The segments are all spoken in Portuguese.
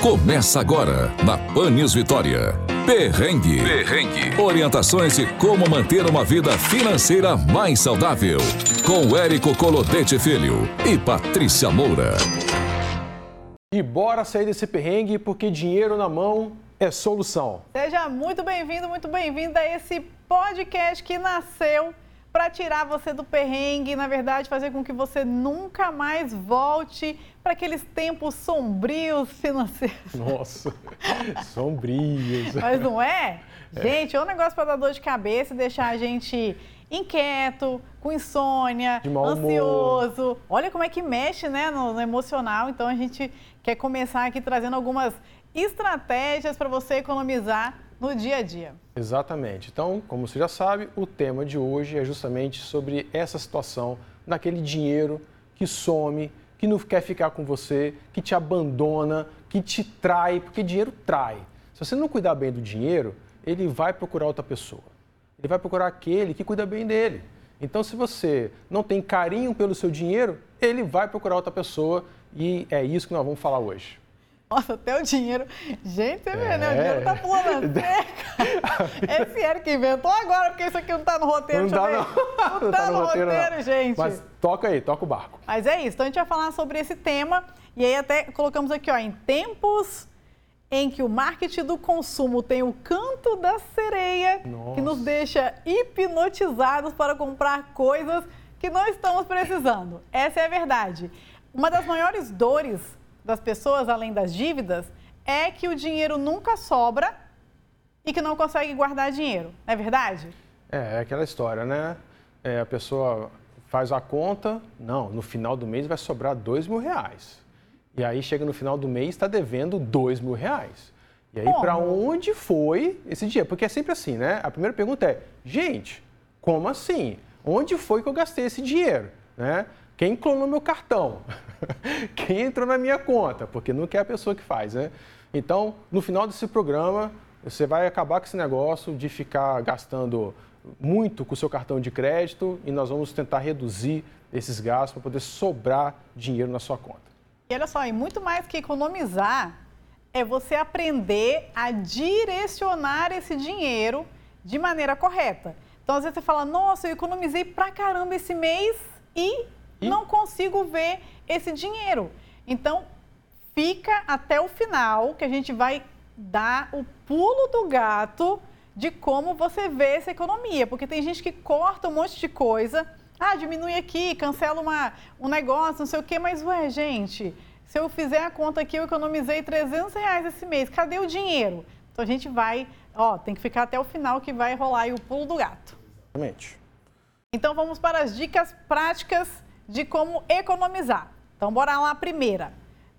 Começa agora na Pan News Vitória. Perrengue. Perrengue. Orientações de como manter uma vida financeira mais saudável. Com Érico Colodete Filho e Patrícia Moura. E bora sair desse perrengue porque dinheiro na mão é solução. Seja muito bem-vindo, muito bem-vinda a esse podcast que nasceu para tirar você do perrengue, na verdade, fazer com que você nunca mais volte para aqueles tempos sombrios financeiros. Nossa, sombrios. Mas não é? é. Gente, é um negócio para dar dor de cabeça e deixar a gente inquieto, com insônia, ansioso. Olha como é que mexe né, no, no emocional. Então a gente quer começar aqui trazendo algumas estratégias para você economizar no dia a dia. Exatamente. Então, como você já sabe, o tema de hoje é justamente sobre essa situação daquele dinheiro que some, que não quer ficar com você, que te abandona, que te trai, porque dinheiro trai. Se você não cuidar bem do dinheiro, ele vai procurar outra pessoa. Ele vai procurar aquele que cuida bem dele. Então, se você não tem carinho pelo seu dinheiro, ele vai procurar outra pessoa e é isso que nós vamos falar hoje. Nossa, até o dinheiro. Gente, você vê, né? O dinheiro tá pulando a cerca. Esse era que inventou agora, porque isso aqui não tá no roteiro não também. Tá, não. não, não tá, tá no, roteiro, roteiro gente. Mas toca aí, toca o barco. Mas é isso. Então a gente vai falar sobre esse tema. E aí até colocamos aqui, ó, em tempos em que o marketing do consumo tem o canto da sereia, Nossa. que nos deixa hipnotizados para comprar coisas que não estamos precisando. Essa é a verdade. Uma das maiores dores das pessoas, além das dívidas, é que o dinheiro nunca sobra e que não consegue guardar dinheiro. Não é verdade? É, é aquela história, né? É, a pessoa faz a conta, não, no final do mês vai sobrar dois mil reais. E aí chega no final do mês está devendo dois mil reais. E aí, para onde foi esse dinheiro? Porque é sempre assim, né? A primeira pergunta é, gente, como assim? Onde foi que eu gastei esse dinheiro? Né? Quem clonou meu cartão? Quem entrou na minha conta? Porque não é a pessoa que faz, né? Então, no final desse programa, você vai acabar com esse negócio de ficar gastando muito com o seu cartão de crédito e nós vamos tentar reduzir esses gastos para poder sobrar dinheiro na sua conta. E olha só, e muito mais que economizar, é você aprender a direcionar esse dinheiro de maneira correta. Então, às vezes você fala, nossa, eu economizei pra caramba esse mês e e? não consigo ver esse dinheiro. Então, fica até o final que a gente vai dar o pulo do gato de como você vê essa economia. Porque tem gente que corta um monte de coisa, ah, diminui aqui, cancela uma, um negócio, não sei o quê, mas ué, gente, se eu fizer a conta aqui, eu economizei 300 reais esse mês, cadê o dinheiro? Então a gente vai, ó, tem que ficar até o final que vai rolar aí o pulo do gato. Exatamente. Então vamos para as dicas práticas de como economizar. Então, bora lá, primeira.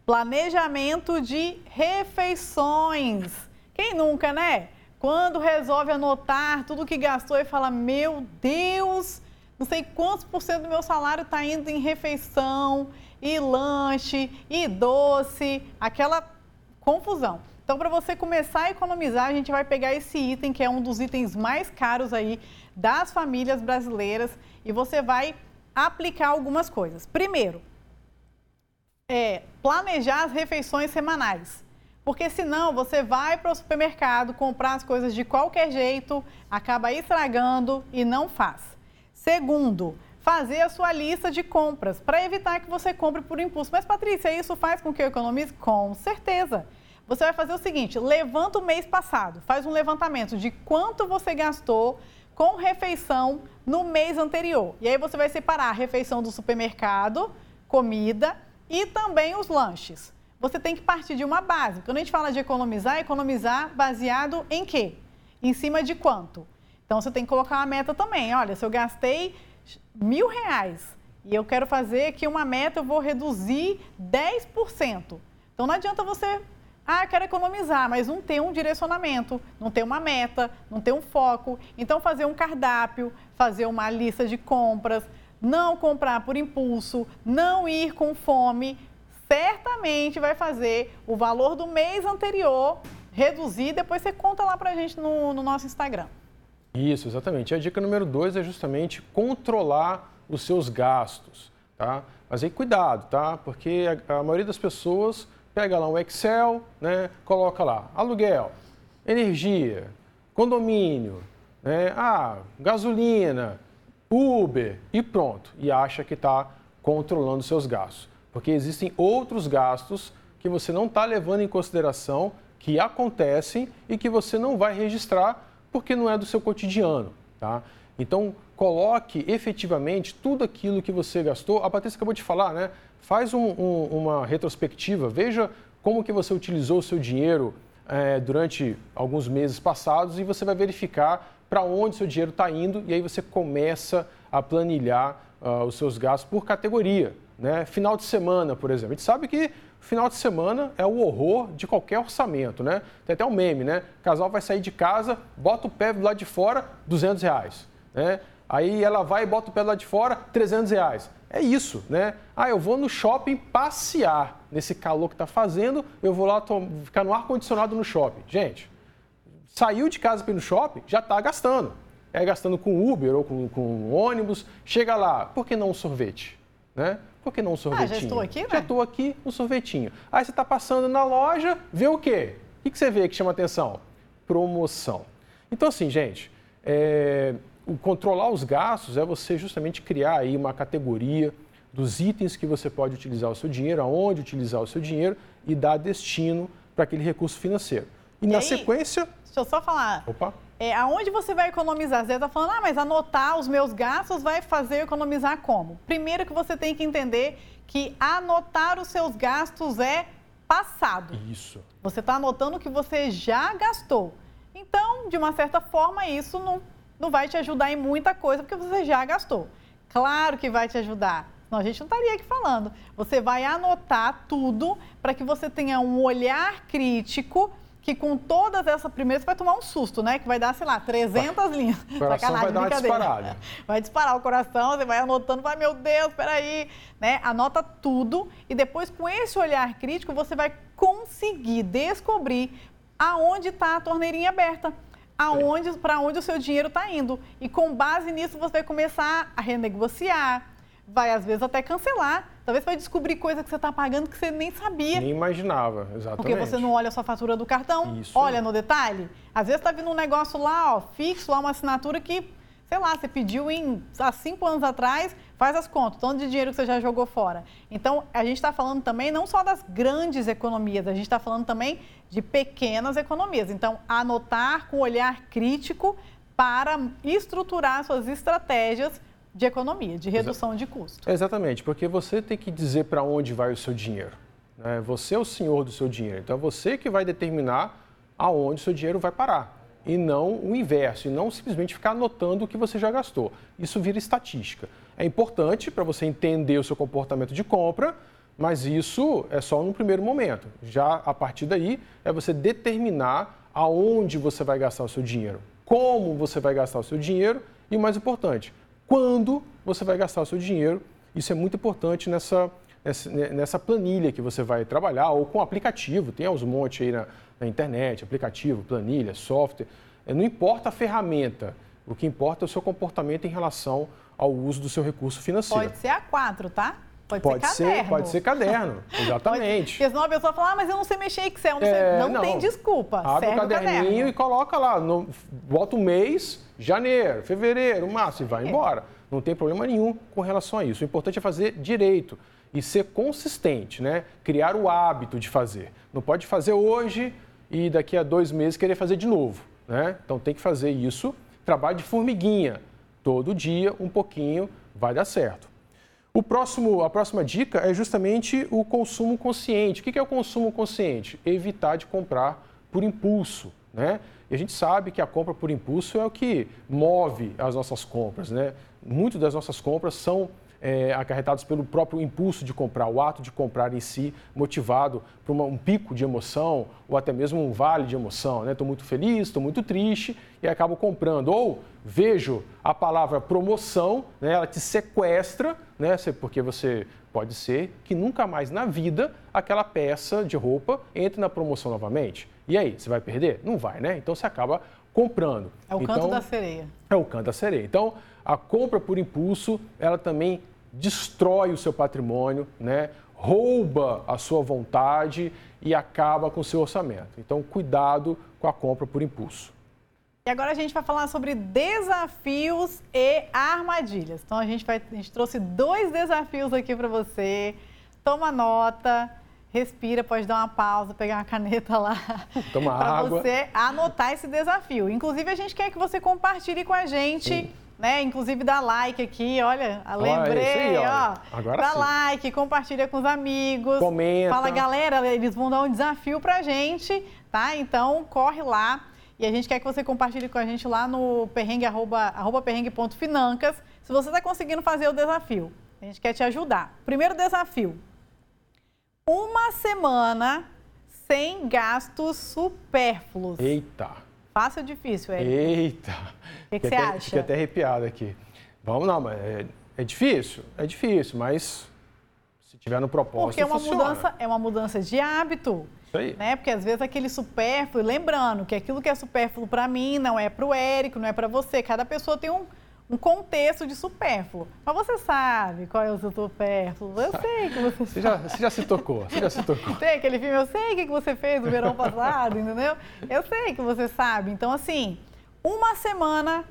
Planejamento de refeições. Quem nunca, né? Quando resolve anotar tudo que gastou e fala: Meu Deus, não sei quantos por cento do meu salário está indo em refeição, e lanche, e doce, aquela confusão. Então, para você começar a economizar, a gente vai pegar esse item, que é um dos itens mais caros aí das famílias brasileiras, e você vai aplicar algumas coisas. Primeiro, é planejar as refeições semanais. Porque senão você vai para o supermercado comprar as coisas de qualquer jeito, acaba estragando e não faz. Segundo, fazer a sua lista de compras para evitar que você compre por impulso. Mas Patrícia, isso faz com que eu economize? Com certeza. Você vai fazer o seguinte: levanta o mês passado, faz um levantamento de quanto você gastou com refeição no mês anterior. E aí você vai separar a refeição do supermercado, comida e também os lanches. Você tem que partir de uma base. Quando a gente fala de economizar, economizar baseado em quê? Em cima de quanto? Então você tem que colocar uma meta também. Olha, se eu gastei mil reais e eu quero fazer aqui uma meta, eu vou reduzir 10%. Então não adianta você ah, quero economizar, mas não tem um direcionamento, não tem uma meta, não tem um foco. Então, fazer um cardápio, fazer uma lista de compras, não comprar por impulso, não ir com fome, certamente vai fazer o valor do mês anterior reduzir. Depois você conta lá pra gente no, no nosso Instagram. Isso, exatamente. A dica número dois é justamente controlar os seus gastos, tá? Mas aí cuidado, tá? Porque a, a maioria das pessoas pega lá um Excel, né, coloca lá aluguel, energia, condomínio, né, ah, gasolina, Uber e pronto. E acha que está controlando seus gastos. Porque existem outros gastos que você não está levando em consideração, que acontecem e que você não vai registrar porque não é do seu cotidiano. Tá? Então, coloque efetivamente tudo aquilo que você gastou. A Patrícia acabou de falar, né? Faz um, um, uma retrospectiva, veja como que você utilizou o seu dinheiro é, durante alguns meses passados e você vai verificar para onde seu dinheiro está indo e aí você começa a planilhar uh, os seus gastos por categoria. Né? Final de semana, por exemplo. A gente sabe que final de semana é o horror de qualquer orçamento, né? Tem até um meme, né? O casal vai sair de casa, bota o pé do lado de fora, 200 reais. Né? Aí ela vai e bota o pé lado de fora, 300 reais. É isso, né? Ah, eu vou no shopping passear. Nesse calor que está fazendo, eu vou lá ficar no ar-condicionado no shopping. Gente, saiu de casa para ir no shopping, já está gastando. É gastando com Uber ou com, com ônibus. Chega lá, por que não um sorvete? Né? Por que não um sorvetinho? Ah, já estou aqui, né? Já estou aqui, um sorvetinho. Aí você está passando na loja, vê o quê? O que você vê que chama atenção? Promoção. Então, assim, gente, é, o controlar os gastos é você justamente criar aí uma categoria dos itens que você pode utilizar o seu dinheiro, aonde utilizar o seu dinheiro e dar destino para aquele recurso financeiro. E, e na aí, sequência. Deixa eu só falar. Opa. É, aonde você vai economizar? Você está falando, ah, mas anotar os meus gastos vai fazer eu economizar como? Primeiro que você tem que entender que anotar os seus gastos é passado. Isso. Você está anotando o que você já gastou. Então, de uma certa forma, isso não, não vai te ajudar em muita coisa, porque você já gastou. Claro que vai te ajudar. Senão a gente não estaria aqui falando. Você vai anotar tudo para que você tenha um olhar crítico que com todas essas primeiras você vai tomar um susto, né? Que vai dar, sei lá, 300 vai. linhas. O coração vai dar uma disparada. Vai disparar o coração, você vai anotando, vai, meu Deus, peraí. Né? Anota tudo e depois com esse olhar crítico você vai conseguir descobrir aonde está a torneirinha aberta. Aonde, para onde o seu dinheiro está indo. E com base nisso você vai começar a renegociar, vai às vezes até cancelar. Talvez vai descobrir coisa que você está pagando que você nem sabia. Nem imaginava, exatamente. Porque você não olha a sua fatura do cartão, Isso. olha no detalhe. Às vezes está vindo um negócio lá, ó, fixo, lá uma assinatura que, sei lá, você pediu em, há cinco anos atrás, faz as contas, tanto de dinheiro que você já jogou fora. Então, a gente está falando também não só das grandes economias, a gente está falando também de pequenas economias. Então, anotar com olhar crítico para estruturar suas estratégias de economia, de redução de custo. Exatamente, porque você tem que dizer para onde vai o seu dinheiro. Né? Você é o senhor do seu dinheiro, então é você que vai determinar aonde o seu dinheiro vai parar. E não o inverso, e não simplesmente ficar anotando o que você já gastou. Isso vira estatística. É importante para você entender o seu comportamento de compra, mas isso é só no primeiro momento. Já a partir daí é você determinar aonde você vai gastar o seu dinheiro, como você vai gastar o seu dinheiro e o mais importante, quando você vai gastar o seu dinheiro. Isso é muito importante nessa, nessa planilha que você vai trabalhar, ou com aplicativo, tem aos montes aí na, na internet, aplicativo, planilha, software. É, não importa a ferramenta, o que importa é o seu comportamento em relação ao uso do seu recurso financeiro. Pode ser A4, tá? Pode, pode ser, ser caderno. Pode ser caderno, exatamente. Porque senão a pessoa fala, ah, mas eu não sei mexer em Excel, não, é, não, não, tem desculpa. Abre o caderninho caderno. e coloca lá, no, bota o mês, janeiro, fevereiro, março e vai é. embora. Não tem problema nenhum com relação a isso. O importante é fazer direito e ser consistente, né? Criar o hábito de fazer. Não pode fazer hoje e daqui a dois meses querer fazer de novo, né? Então tem que fazer isso, trabalho de formiguinha. Todo dia, um pouquinho, vai dar certo. O próximo, a próxima dica é justamente o consumo consciente. O que é o consumo consciente? Evitar de comprar por impulso. Né? E a gente sabe que a compra por impulso é o que move as nossas compras. Né? Muitas das nossas compras são é, acarretadas pelo próprio impulso de comprar, o ato de comprar em si, motivado por uma, um pico de emoção ou até mesmo um vale de emoção. Estou né? muito feliz, estou muito triste e acabo comprando. Ou vejo a palavra promoção, né? ela te sequestra, né? porque você pode ser que nunca mais na vida aquela peça de roupa entre na promoção novamente. E aí, você vai perder? Não vai, né? Então você acaba comprando. É o então, canto da sereia. É o canto da sereia. Então, a compra por impulso, ela também destrói o seu patrimônio, né? rouba a sua vontade e acaba com o seu orçamento. Então, cuidado com a compra por impulso. E agora a gente vai falar sobre desafios e armadilhas. Então a gente, vai, a gente trouxe dois desafios aqui para você. Toma nota, respira, pode dar uma pausa, pegar uma caneta lá. Toma Para você anotar esse desafio. Inclusive, a gente quer que você compartilhe com a gente. Sim. Né? Inclusive dá like aqui, olha, lembrei, aí, ó. Agora dá sim. like, compartilha com os amigos. Comenta. Fala, galera, eles vão dar um desafio pra gente, tá? Então corre lá. E a gente quer que você compartilhe com a gente lá no perrengue, arroba, arroba perrengue.financas, se você está conseguindo fazer o desafio. A gente quer te ajudar. Primeiro desafio, uma semana sem gastos supérfluos. Eita. Fácil ou difícil, é? Eita. O que, que você até, acha? Fiquei até arrepiado aqui. Vamos não, mas é, é, difícil, é difícil, mas se tiver no propósito, Porque é uma funciona. mudança, é uma mudança de hábito. Isso aí. Né? Porque às vezes aquele supérfluo, lembrando que aquilo que é supérfluo para mim não é para o Érico, não é para você. Cada pessoa tem um, um contexto de supérfluo. Mas você sabe qual é o seu supérfluo. Eu sei que você, você já, você já se tocou, você já se tocou. Tem aquele filme, eu sei o que você fez no verão passado, entendeu? Eu sei que você sabe. Então, assim, uma semana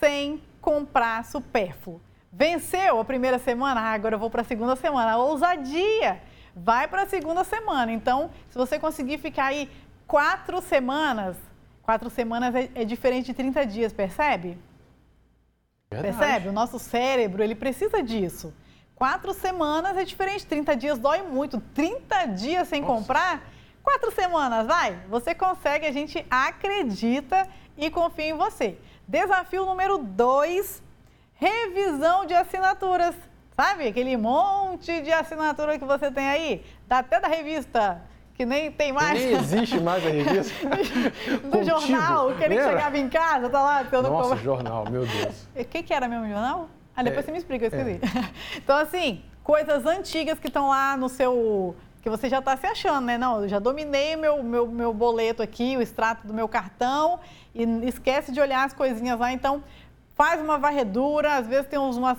sem comprar supérfluo. Venceu a primeira semana? Ah, agora eu vou para a segunda semana. Ousadia! Vai para a segunda semana. Então, se você conseguir ficar aí quatro semanas, quatro semanas é, é diferente de 30 dias, percebe? Verdade. Percebe? O nosso cérebro, ele precisa disso. Quatro semanas é diferente, 30 dias dói muito. 30 dias sem Nossa. comprar, quatro semanas, vai. Você consegue, a gente acredita e confia em você. Desafio número dois, revisão de assinaturas. Sabe aquele monte de assinatura que você tem aí? Dá até da revista, que nem tem mais. Nem existe mais a revista. Do Contigo. jornal, que ele chegava em casa, tá lá, tendo Nossa, como- jornal, meu Deus. o que, que era mesmo jornal? Ah, depois É, você me explica, eu esqueci. Então, assim, coisas antigas que estão lá no seu. que você já está se achando, né? Não, eu já dominei meu, meu, meu boleto aqui, o extrato do meu cartão, e esquece de olhar as coisinhas lá. Então, faz uma varredura, às vezes tem uma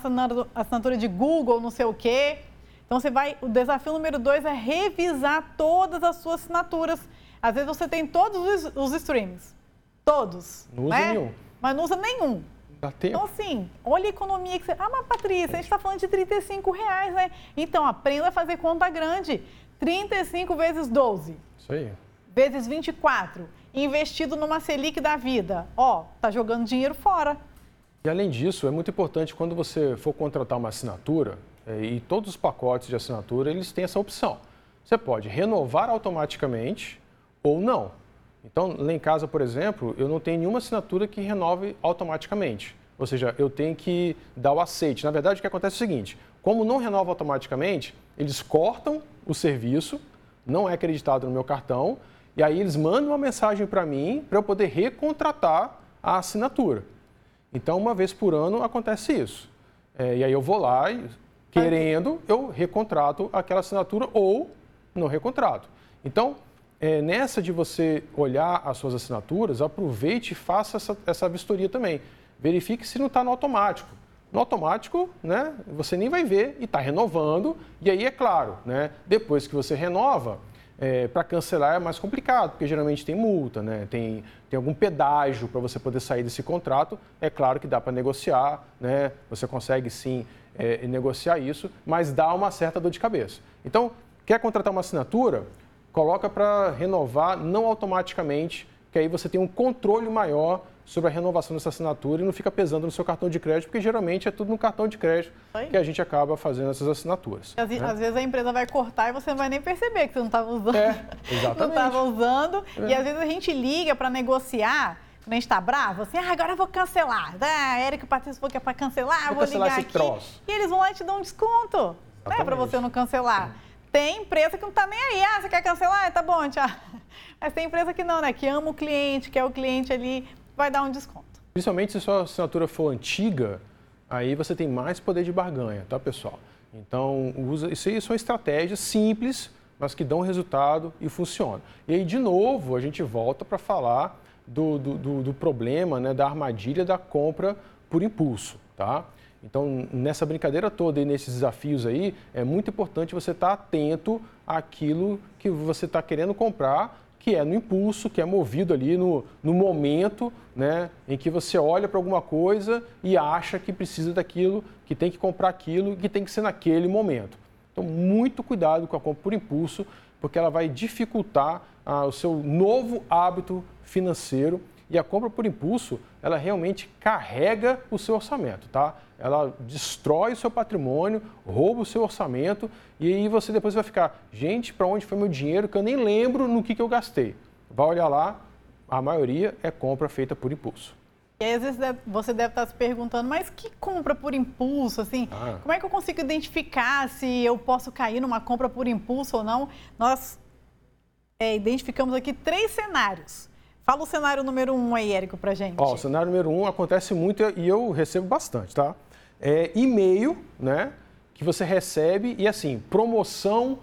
assinatura de Google, não sei o quê. Então, você vai. O desafio número dois é revisar todas as suas assinaturas. Às vezes você tem todos os, os streams. Todos. Não usa né? nenhum. Mas não usa nenhum. Dá tempo. Então, assim, olha a economia que você. Ah, mas Patrícia, a gente está falando de 35 reais, né? Então, aprenda a fazer conta grande. 35 vezes 12, Isso aí. vezes 24, investido numa Selic da vida. Ó, tá jogando dinheiro fora. E além disso, é muito importante quando você for contratar uma assinatura, e todos os pacotes de assinatura, eles têm essa opção. Você pode renovar automaticamente ou não. Então, lá em casa, por exemplo, eu não tenho nenhuma assinatura que renove automaticamente. Ou seja, eu tenho que dar o aceite. Na verdade, o que acontece é o seguinte: como não renova automaticamente, eles cortam o serviço, não é acreditado no meu cartão, e aí eles mandam uma mensagem para mim para eu poder recontratar a assinatura. Então, uma vez por ano acontece isso. É, e aí eu vou lá querendo, eu recontrato aquela assinatura ou não recontrato. Então, é, nessa de você olhar as suas assinaturas, aproveite e faça essa, essa vistoria também. Verifique se não está no automático. No automático, né, você nem vai ver e está renovando. E aí, é claro, né, depois que você renova, é, para cancelar é mais complicado, porque geralmente tem multa, né? tem, tem algum pedágio para você poder sair desse contrato. É claro que dá para negociar, né? você consegue sim é, negociar isso, mas dá uma certa dor de cabeça. Então, quer contratar uma assinatura? Coloca para renovar não automaticamente, que aí você tem um controle maior sobre a renovação dessa assinatura e não fica pesando no seu cartão de crédito, porque geralmente é tudo no cartão de crédito que a gente acaba fazendo essas assinaturas. Às, né? às vezes a empresa vai cortar e você não vai nem perceber que você não estava usando. É, não exatamente. estava usando. E É. às vezes a gente liga para negociar, gente está bravo, assim, ah, agora eu vou cancelar. Ah, Érico falou que é para cancelar, Vou vou, cancelar ligar aqui. troço. E eles vão lá e te dão um desconto. Não é para Exatamente. você não cancelar. Tem empresa que não está nem aí. Ah, você quer cancelar? Tá bom, tchau. Mas tem empresa que não, né? Que ama o cliente, quer o cliente ali, vai dar um desconto. Principalmente se sua assinatura for antiga, aí você tem mais poder de barganha, tá, pessoal? Então, usa, isso aí são estratégias simples, mas que dão resultado e funcionam. E aí, de novo, a gente volta para falar do, do, do- problema, né, da armadilha da compra por impulso, tá? Então, nessa brincadeira toda e nesses desafios aí, é muito importante você estar atento àquilo que você está querendo comprar, que é no impulso, que é movido ali no, no momento né, em que você olha para alguma coisa e acha que precisa daquilo, que tem que comprar aquilo, que tem que ser naquele momento. Então, muito cuidado com a compra por impulso, porque ela vai dificultar ah, o seu novo hábito financeiro e a compra por impulso, ela realmente carrega o seu orçamento, tá? Ela destrói o seu patrimônio, rouba o seu orçamento e aí você depois vai ficar, gente, para onde foi meu dinheiro que eu nem lembro no que, que eu gastei. Vai olhar lá, a maioria é compra feita por impulso. E aí, às vezes você deve estar se perguntando, mas que compra por impulso, assim? Ah. Como é que eu consigo identificar se eu posso cair numa compra por impulso ou não? Nós é, identificamos aqui três cenários. Fala o cenário número um aí, Érico, pra gente. Ó, o cenário número um acontece muito e eu recebo bastante, tá? É e-mail, né? Que você recebe e assim, promoção,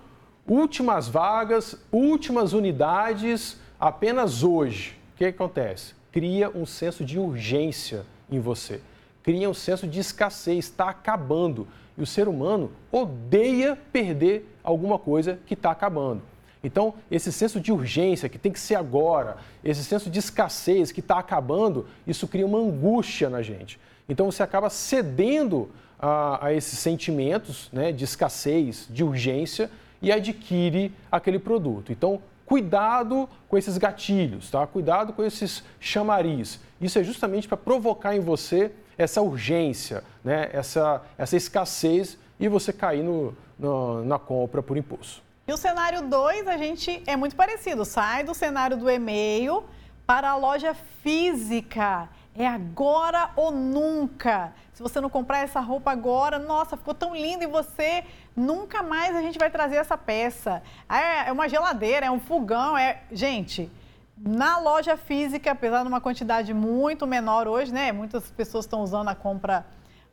últimas vagas, últimas unidades, apenas hoje. O que, que acontece? Cria um senso de urgência em você. Cria um senso de escassez, está acabando. E o ser humano odeia perder alguma coisa que está acabando. Então, esse senso de urgência, que tem que ser agora, esse senso de escassez que está acabando, isso cria uma angústia na gente. Então, você acaba cedendo a, a esses sentimentos né, de escassez, de urgência e adquire aquele produto. Então, cuidado com esses gatilhos, tá? Cuidado com esses chamariz. Isso é justamente para provocar em você essa urgência, né? essa, essa escassez e você cair no, no na compra por impulso. E o cenário 2, a gente é muito parecido. Sai do cenário do e-mail para a loja física. É agora ou nunca. Se você não comprar essa roupa agora, nossa, ficou tão lindo e você nunca mais a gente vai trazer essa peça. É, é uma geladeira, é um fogão, é. Gente, na loja física, apesar de uma quantidade muito menor hoje, né? Muitas pessoas estão usando a compra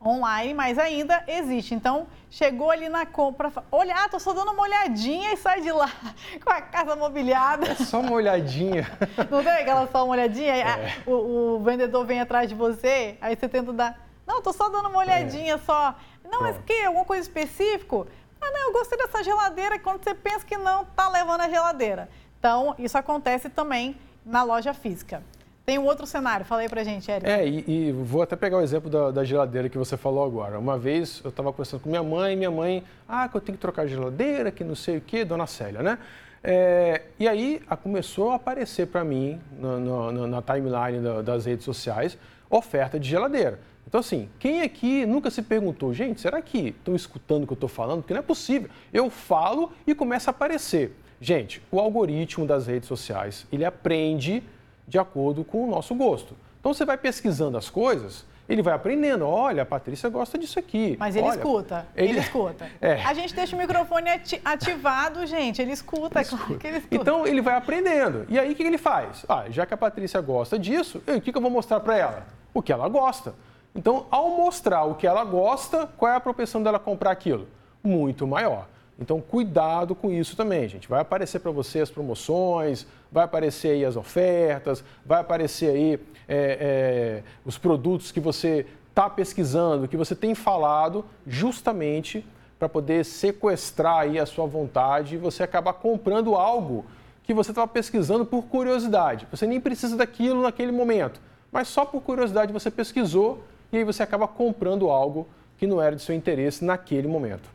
online, mas ainda existe. Então, chegou ali na compra, olha, ah, tô só dando uma olhadinha e sai de lá com a casa mobiliada. É só uma olhadinha. Não tem aquela só uma olhadinha? É. O, o, vendedor vem atrás de você, aí você tenta dar, não, tô só dando uma olhadinha é. só. Não, mas que? Alguma coisa específica? Ah, não, eu gostei dessa geladeira. Quando você pensa que não, tá levando a geladeira. Então, isso acontece também na loja física. Tem um outro cenário, falei pra gente, Érico. É, e, e, vou até pegar o exemplo da, da, geladeira que você falou agora. Uma vez eu estava conversando com minha mãe, minha mãe, ah, que eu tenho que trocar a geladeira, que não sei o quê, dona Célia, né? É, e aí a, começou a aparecer para mim no, no, na timeline da, das redes sociais oferta de geladeira. Então, assim, quem aqui nunca se perguntou, gente, será que estão escutando o que eu estou falando? Porque não é possível. Eu falo e começa a aparecer. Gente, o algoritmo das redes sociais, ele aprende de acordo com o nosso gosto. Então você vai pesquisando as coisas, ele vai aprendendo. Olha, a Patrícia gosta disso aqui. Mas ele Olha, escuta. Ele, ele escuta. É. A gente deixa o microfone ativado, gente. Ele escuta, ele escuta. Ele escuta. Então ele vai aprendendo. E aí o que ele faz? Ah, já que a Patrícia gosta disso, o que eu vou mostrar para ela? O que ela gosta. Então, ao mostrar o que ela gosta, qual é a propensão dela comprar aquilo? Muito maior. Então, cuidado com isso também, gente. Vai aparecer para você as promoções, vai aparecer aí as ofertas, vai aparecer aí é, é, os produtos que você está pesquisando, que você tem falado, justamente para poder sequestrar aí a sua vontade e você acabar comprando algo que você estava pesquisando por curiosidade. Você nem precisa daquilo naquele momento, mas só por curiosidade você pesquisou e aí você acaba comprando algo que não era de seu interesse naquele momento.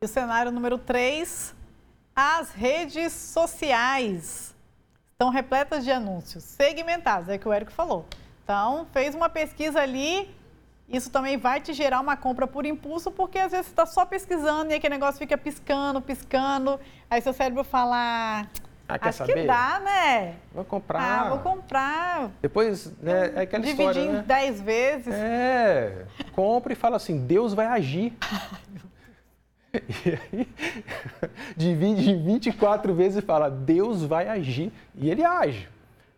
E o cenário número 3, as redes sociais estão repletas de anúncios segmentados, é o que o Érico falou. Então, fez uma pesquisa ali, isso também vai te gerar uma compra por impulso, porque às vezes você está só pesquisando e aquele negócio fica piscando, piscando, aí seu cérebro fala... Ah, quer Acho saber? que dá, né? Vou comprar. Ah, vou comprar. Depois, né, é aquela Dividir história, né? em 10 vezes. É, compra e fala assim, Deus vai agir. E aí, divide em 24 vezes e fala: Deus vai agir. E ele age.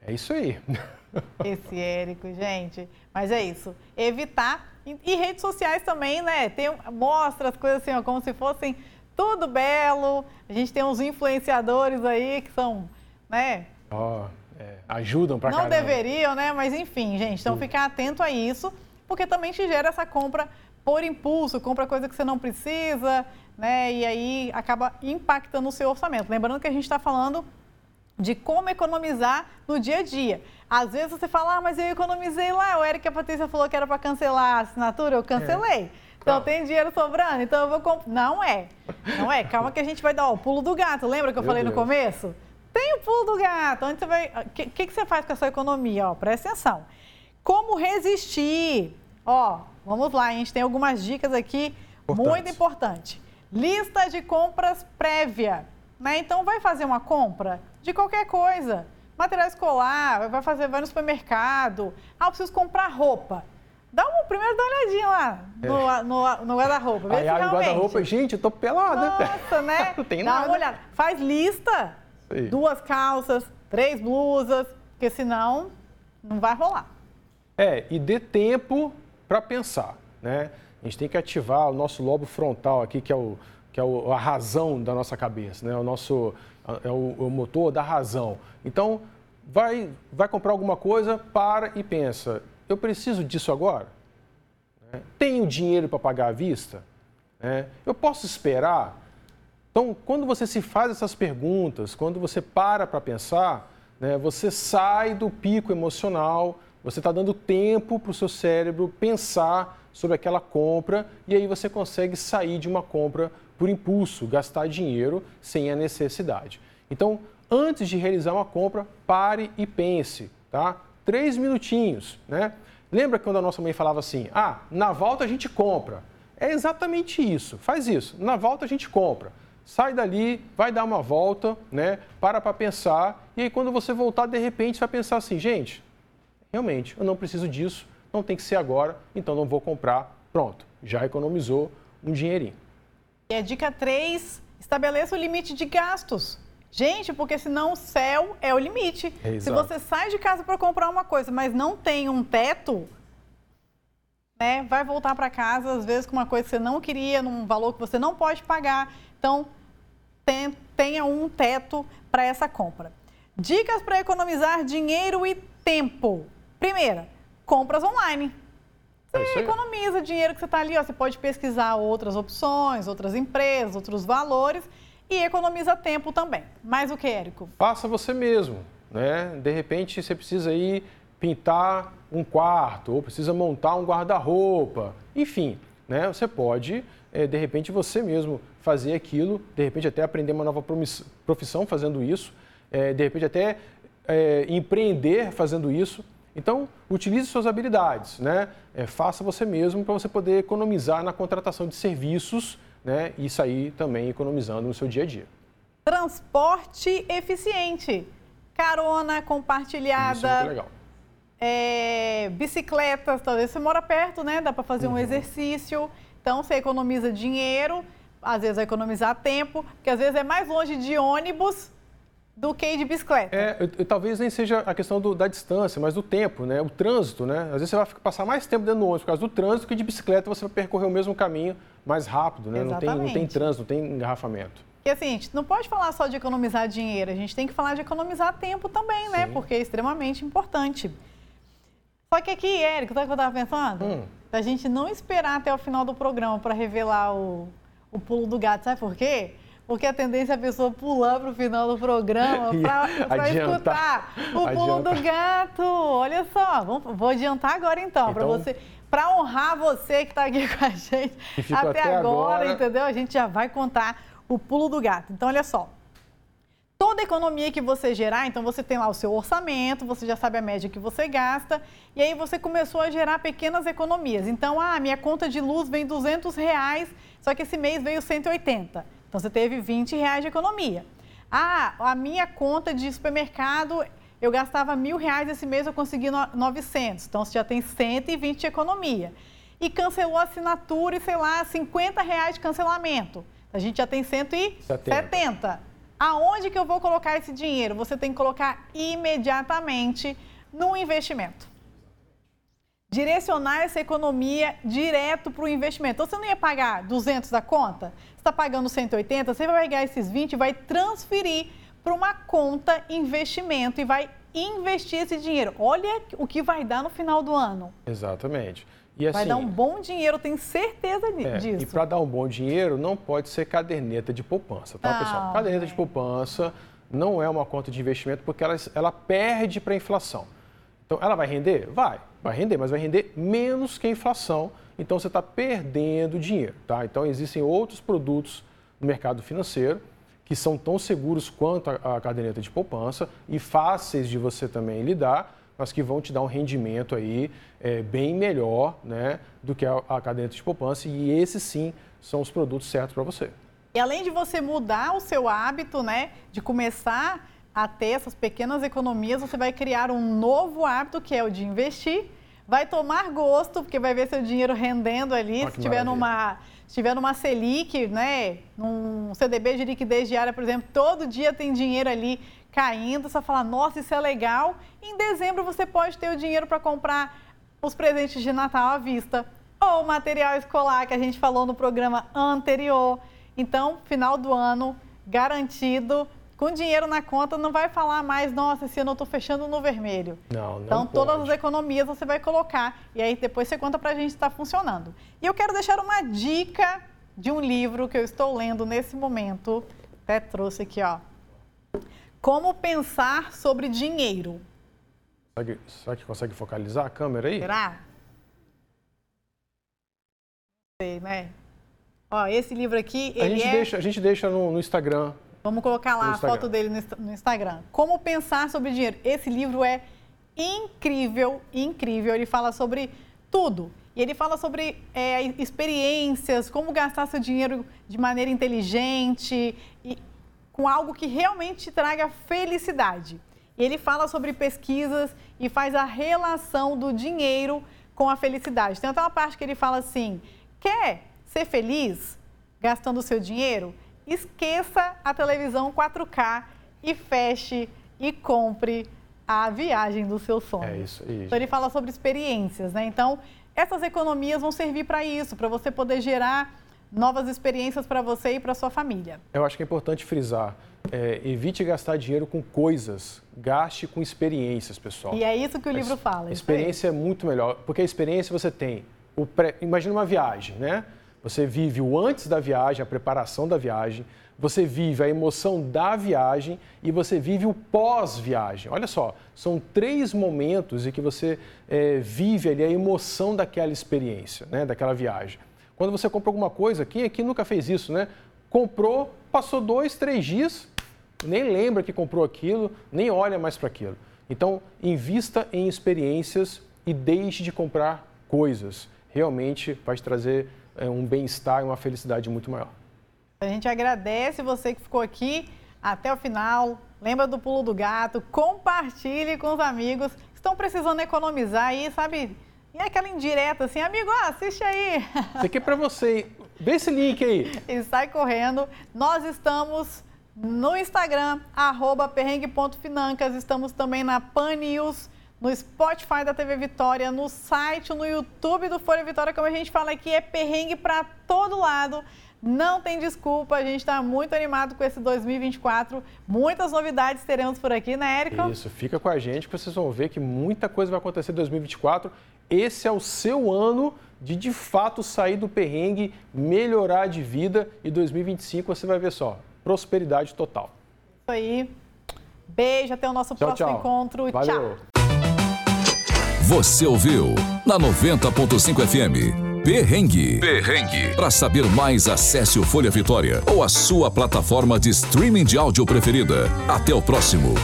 É isso aí. Esse Érico, gente. Mas é isso. Evitar. E redes sociais também, né? Tem, mostra as coisas assim, ó, como se fossem tudo belo. A gente tem uns influenciadores aí que são, né? Oh, é, ajudam Não caramba. deveriam, né? Mas enfim, gente. Então, ficar atento a isso, porque também te gera essa compra por impulso, compra coisa que você não precisa, né? E aí acaba impactando o seu orçamento. Lembrando que a gente está falando de como economizar no dia a dia. Às vezes você fala, ah, mas eu economizei lá, o Eric e a Patrícia falou que era para cancelar a assinatura, eu cancelei. É. Então tem dinheiro sobrando, então eu vou comprar. Não é. Não é. Calma que a gente vai dar o pulo do gato. Lembra que eu Meu falei Deus. no começo? Tem o pulo do gato. Onde você vai. O que, que, você faz com a sua economia? Ó, presta atenção. Como resistir? Ó, vamos lá, a gente tem algumas dicas aqui muito importante. Lista de compras prévia. Né? Então vai fazer uma compra de qualquer coisa. Material escolar, vai fazer, vai no supermercado. Ah, eu preciso comprar roupa. Dá uma primeiro dá uma olhadinha lá no, é. no, no guarda-roupa. Aí abre o guarda-roupa, gente, eu tô pelada. Nossa, né? Não tem Dá nada. uma olhada. Faz lista. Sim. Duas calças, três blusas, porque senão não vai rolar. É, e dê tempo para pensar, né? A gente tem que ativar o nosso lobo frontal aqui, que é, o, que é o, a razão da nossa cabeça, né? O nosso é o, o motor da razão. Então, vai, vai comprar alguma coisa, para e pensa eu preciso disso agora? Né? Tenho dinheiro para pagar à vista? Né? Eu posso esperar? Então, quando você se faz essas perguntas, quando você para para pensar, né, você sai do pico emocional, você está dando tempo para o seu cérebro pensar sobre aquela compra e aí você consegue sair de uma compra por impulso, gastar dinheiro sem a necessidade. Então, antes de realizar uma compra, pare e pense, tá? Três minutinhos, né? Lembra quando a nossa mãe falava assim: ah, na volta a gente compra. É exatamente isso, faz isso. Na volta a gente compra. Sai dali, vai dar uma volta, né? Para para pensar. E aí, quando você voltar, de repente, você vai pensar assim: gente, realmente, eu não preciso disso, não tem que ser agora, então não vou comprar. Pronto, já economizou um dinheirinho. E a dica 3, estabeleça o limite de gastos. Gente, porque senão o céu é o limite. É Se você sai de casa para comprar uma coisa, mas não tem um teto, né, vai voltar para casa, às vezes, com uma coisa que você não queria, num valor que você não pode pagar. Então, tem, tenha um teto para essa compra. Dicas para economizar dinheiro e tempo. Primeira, compras online. Você é economiza dinheiro que você está ali, ó, você pode pesquisar outras opções, outras empresas, outros valores e economiza tempo também. Mais o que, Érico? Faça você mesmo. Né? De repente você precisa ir pintar um quarto ou precisa montar um guarda-roupa. Enfim, né? você pode, é, de repente, você mesmo fazer aquilo, de repente até aprender uma nova profissão fazendo isso, é, de repente até é, empreender fazendo isso. Então, utilize suas habilidades, né? Faça você mesmo para você poder economizar na contratação de serviços né, e sair também economizando no seu dia a dia. Transporte eficiente, carona compartilhada. Isso é muito legal. É, bicicletas, talvez você mora perto, né? Dá para fazer uhum. um exercício. Então você economiza dinheiro, às vezes vai economizar tempo, porque às vezes é mais longe de ônibus do que de bicicleta. É, eu, eu, talvez nem seja a questão do, da distância, mas do tempo, né? O trânsito, né? Às vezes você vai passar mais tempo dentro do ônibus por causa do trânsito que de bicicleta você vai percorrer o mesmo caminho mais rápido, né? Não tem, não tem trânsito, não tem engarrafamento. E assim, a gente não pode falar só de economizar dinheiro, a gente tem que falar de economizar tempo também, né? Sim. Porque é extremamente importante. Só que aqui, Érico, sabe o que eu estava pensando? Hum. Da gente não esperar até o final do programa para revelar o, o pulo do gato, sabe por quê? Porque a tendência é a pessoa pular para o final do programa para escutar o pulo do gato. Olha só, vamos, vou adiantar agora então, então para você, para honrar você que está aqui com a gente até, até agora, agora, entendeu? A gente já vai contar o pulo do gato. Então, olha só. Toda economia que você gerar, então você tem lá o seu orçamento, você já sabe a média que você gasta, e aí você começou a gerar pequenas economias. Então, ah, minha conta de luz vem 200 reais, só que esse mês veio 180. Então você teve 20 reais de economia. Ah, a minha conta de supermercado, eu gastava mil reais esse mês, eu consegui 900. Então você já tem 120 de economia. E cancelou a assinatura e, sei lá, 50 reais de cancelamento. A gente já tem 170. 70. Aonde que eu vou colocar esse dinheiro? Você tem que colocar imediatamente no investimento direcionar essa economia direto para o investimento. Então, você não ia pagar 200 da conta, você está pagando 180, você vai pegar esses 20 e vai transferir para uma conta investimento e vai investir esse dinheiro. Olha o que vai dar no final do ano. Exatamente. E, assim, Vai dar um bom dinheiro, tenho certeza é, disso. E para dar um bom dinheiro, não pode ser caderneta de poupança, tá, ah, pessoal? Caderneta é. de poupança não é uma conta de investimento porque ela, ela perde para a inflação. Então, ela vai render? Vai, vai render, mas vai render menos que a inflação. Então, você está perdendo dinheiro, tá? Então, existem outros produtos no mercado financeiro que são tão seguros quanto a, a caderneta de poupança e fáceis de você também lidar, mas que vão te dar um rendimento aí é, bem melhor né, do que a, a caderneta de poupança. E esses sim são os produtos certos para você. E além de você mudar o seu hábito, né, de começar a ter essas pequenas economias, você vai criar um novo hábito que é o de investir. Vai tomar gosto, porque vai ver seu dinheiro rendendo ali. Se tiver numa tiver numa Selic, né, num CDB de liquidez diária, por exemplo, todo dia tem dinheiro ali caindo, você fala, nossa, isso é legal. Em dezembro você pode ter o dinheiro para comprar os presentes de Natal à vista ou o material escolar que a gente falou no programa anterior. Então, final do ano garantido com dinheiro na conta, não vai falar mais, nossa, esse ano eu estou fechando no vermelho. Não, não Então, pode. todas as economias você vai colocar e aí depois você conta para a gente se está funcionando. E eu quero deixar uma dica de um livro que eu estou lendo nesse momento. Até trouxe aqui, ó. Como pensar sobre dinheiro. Será que, será que consegue focalizar a câmera aí? Será? Não sei, né? Ó, esse livro aqui, a gente é... Deixa, a gente deixa no, no Instagram Vamos colocar lá a foto dele no Instagram. Como pensar sobre dinheiro. Esse livro é incrível, incrível. Ele fala sobre tudo. E ele fala sobre é, experiências, como gastar seu dinheiro de maneira inteligente e com algo que realmente traga felicidade. E ele fala sobre pesquisas e faz a relação do dinheiro com a felicidade. Tem até uma parte que ele fala assim: quer ser feliz gastando o seu dinheiro? Esqueça a televisão 4K e feche e compre a viagem do seu sonho. É isso, isso. Então ele fala sobre experiências, né? Então, essas economias vão servir para isso, para você poder gerar novas experiências para você e para sua família. Eu acho que é importante frisar, é, evite gastar dinheiro com coisas, gaste com experiências, pessoal. E é isso que o livro fala. Experiência é muito melhor, porque a experiência você tem, o pré, imagina uma viagem, né? Você vive o antes da viagem, a preparação da viagem, você vive a emoção da viagem e você vive o pós-viagem. Olha só, são três momentos em que você é, vive ali a emoção daquela experiência, né, daquela viagem. Quando você compra alguma coisa, quem aqui nunca fez isso, né? Comprou, passou dois, três dias, nem lembra que comprou aquilo, nem olha mais para aquilo. Então, invista em experiências e deixe de comprar coisas. Realmente vai te trazer um bem-estar e uma felicidade muito maior. A gente agradece você que ficou aqui até o final. Lembra do pulo do gato, compartilhe com os amigos que estão precisando economizar aí, sabe? E é aquela indireta assim, amigo, assiste aí. Isso aqui é para você. Vê esse link aí. E sai correndo. Nós estamos no Instagram, arroba perrengue.financas. Estamos também na Pan News no Spotify da TV Vitória, no site, no YouTube do Folha Vitória, como a gente fala aqui, é perrengue para todo lado. Não tem desculpa, a gente está muito animado com esse 2024. Muitas novidades teremos por aqui, né, Érica? Isso, fica com a gente que vocês vão ver que muita coisa vai acontecer em 2024. Esse é o seu ano de de fato sair do perrengue, melhorar de vida e 2025 você vai ver só, prosperidade total. Isso aí. Beijo, até o nosso tchau, próximo tchau. encontro. Valeu. Tchau. Você ouviu na 90.5 FM. Perrengue. Perrengue. Para saber mais, acesse o Folha Vitória ou a sua plataforma de streaming de áudio preferida. Até o próximo.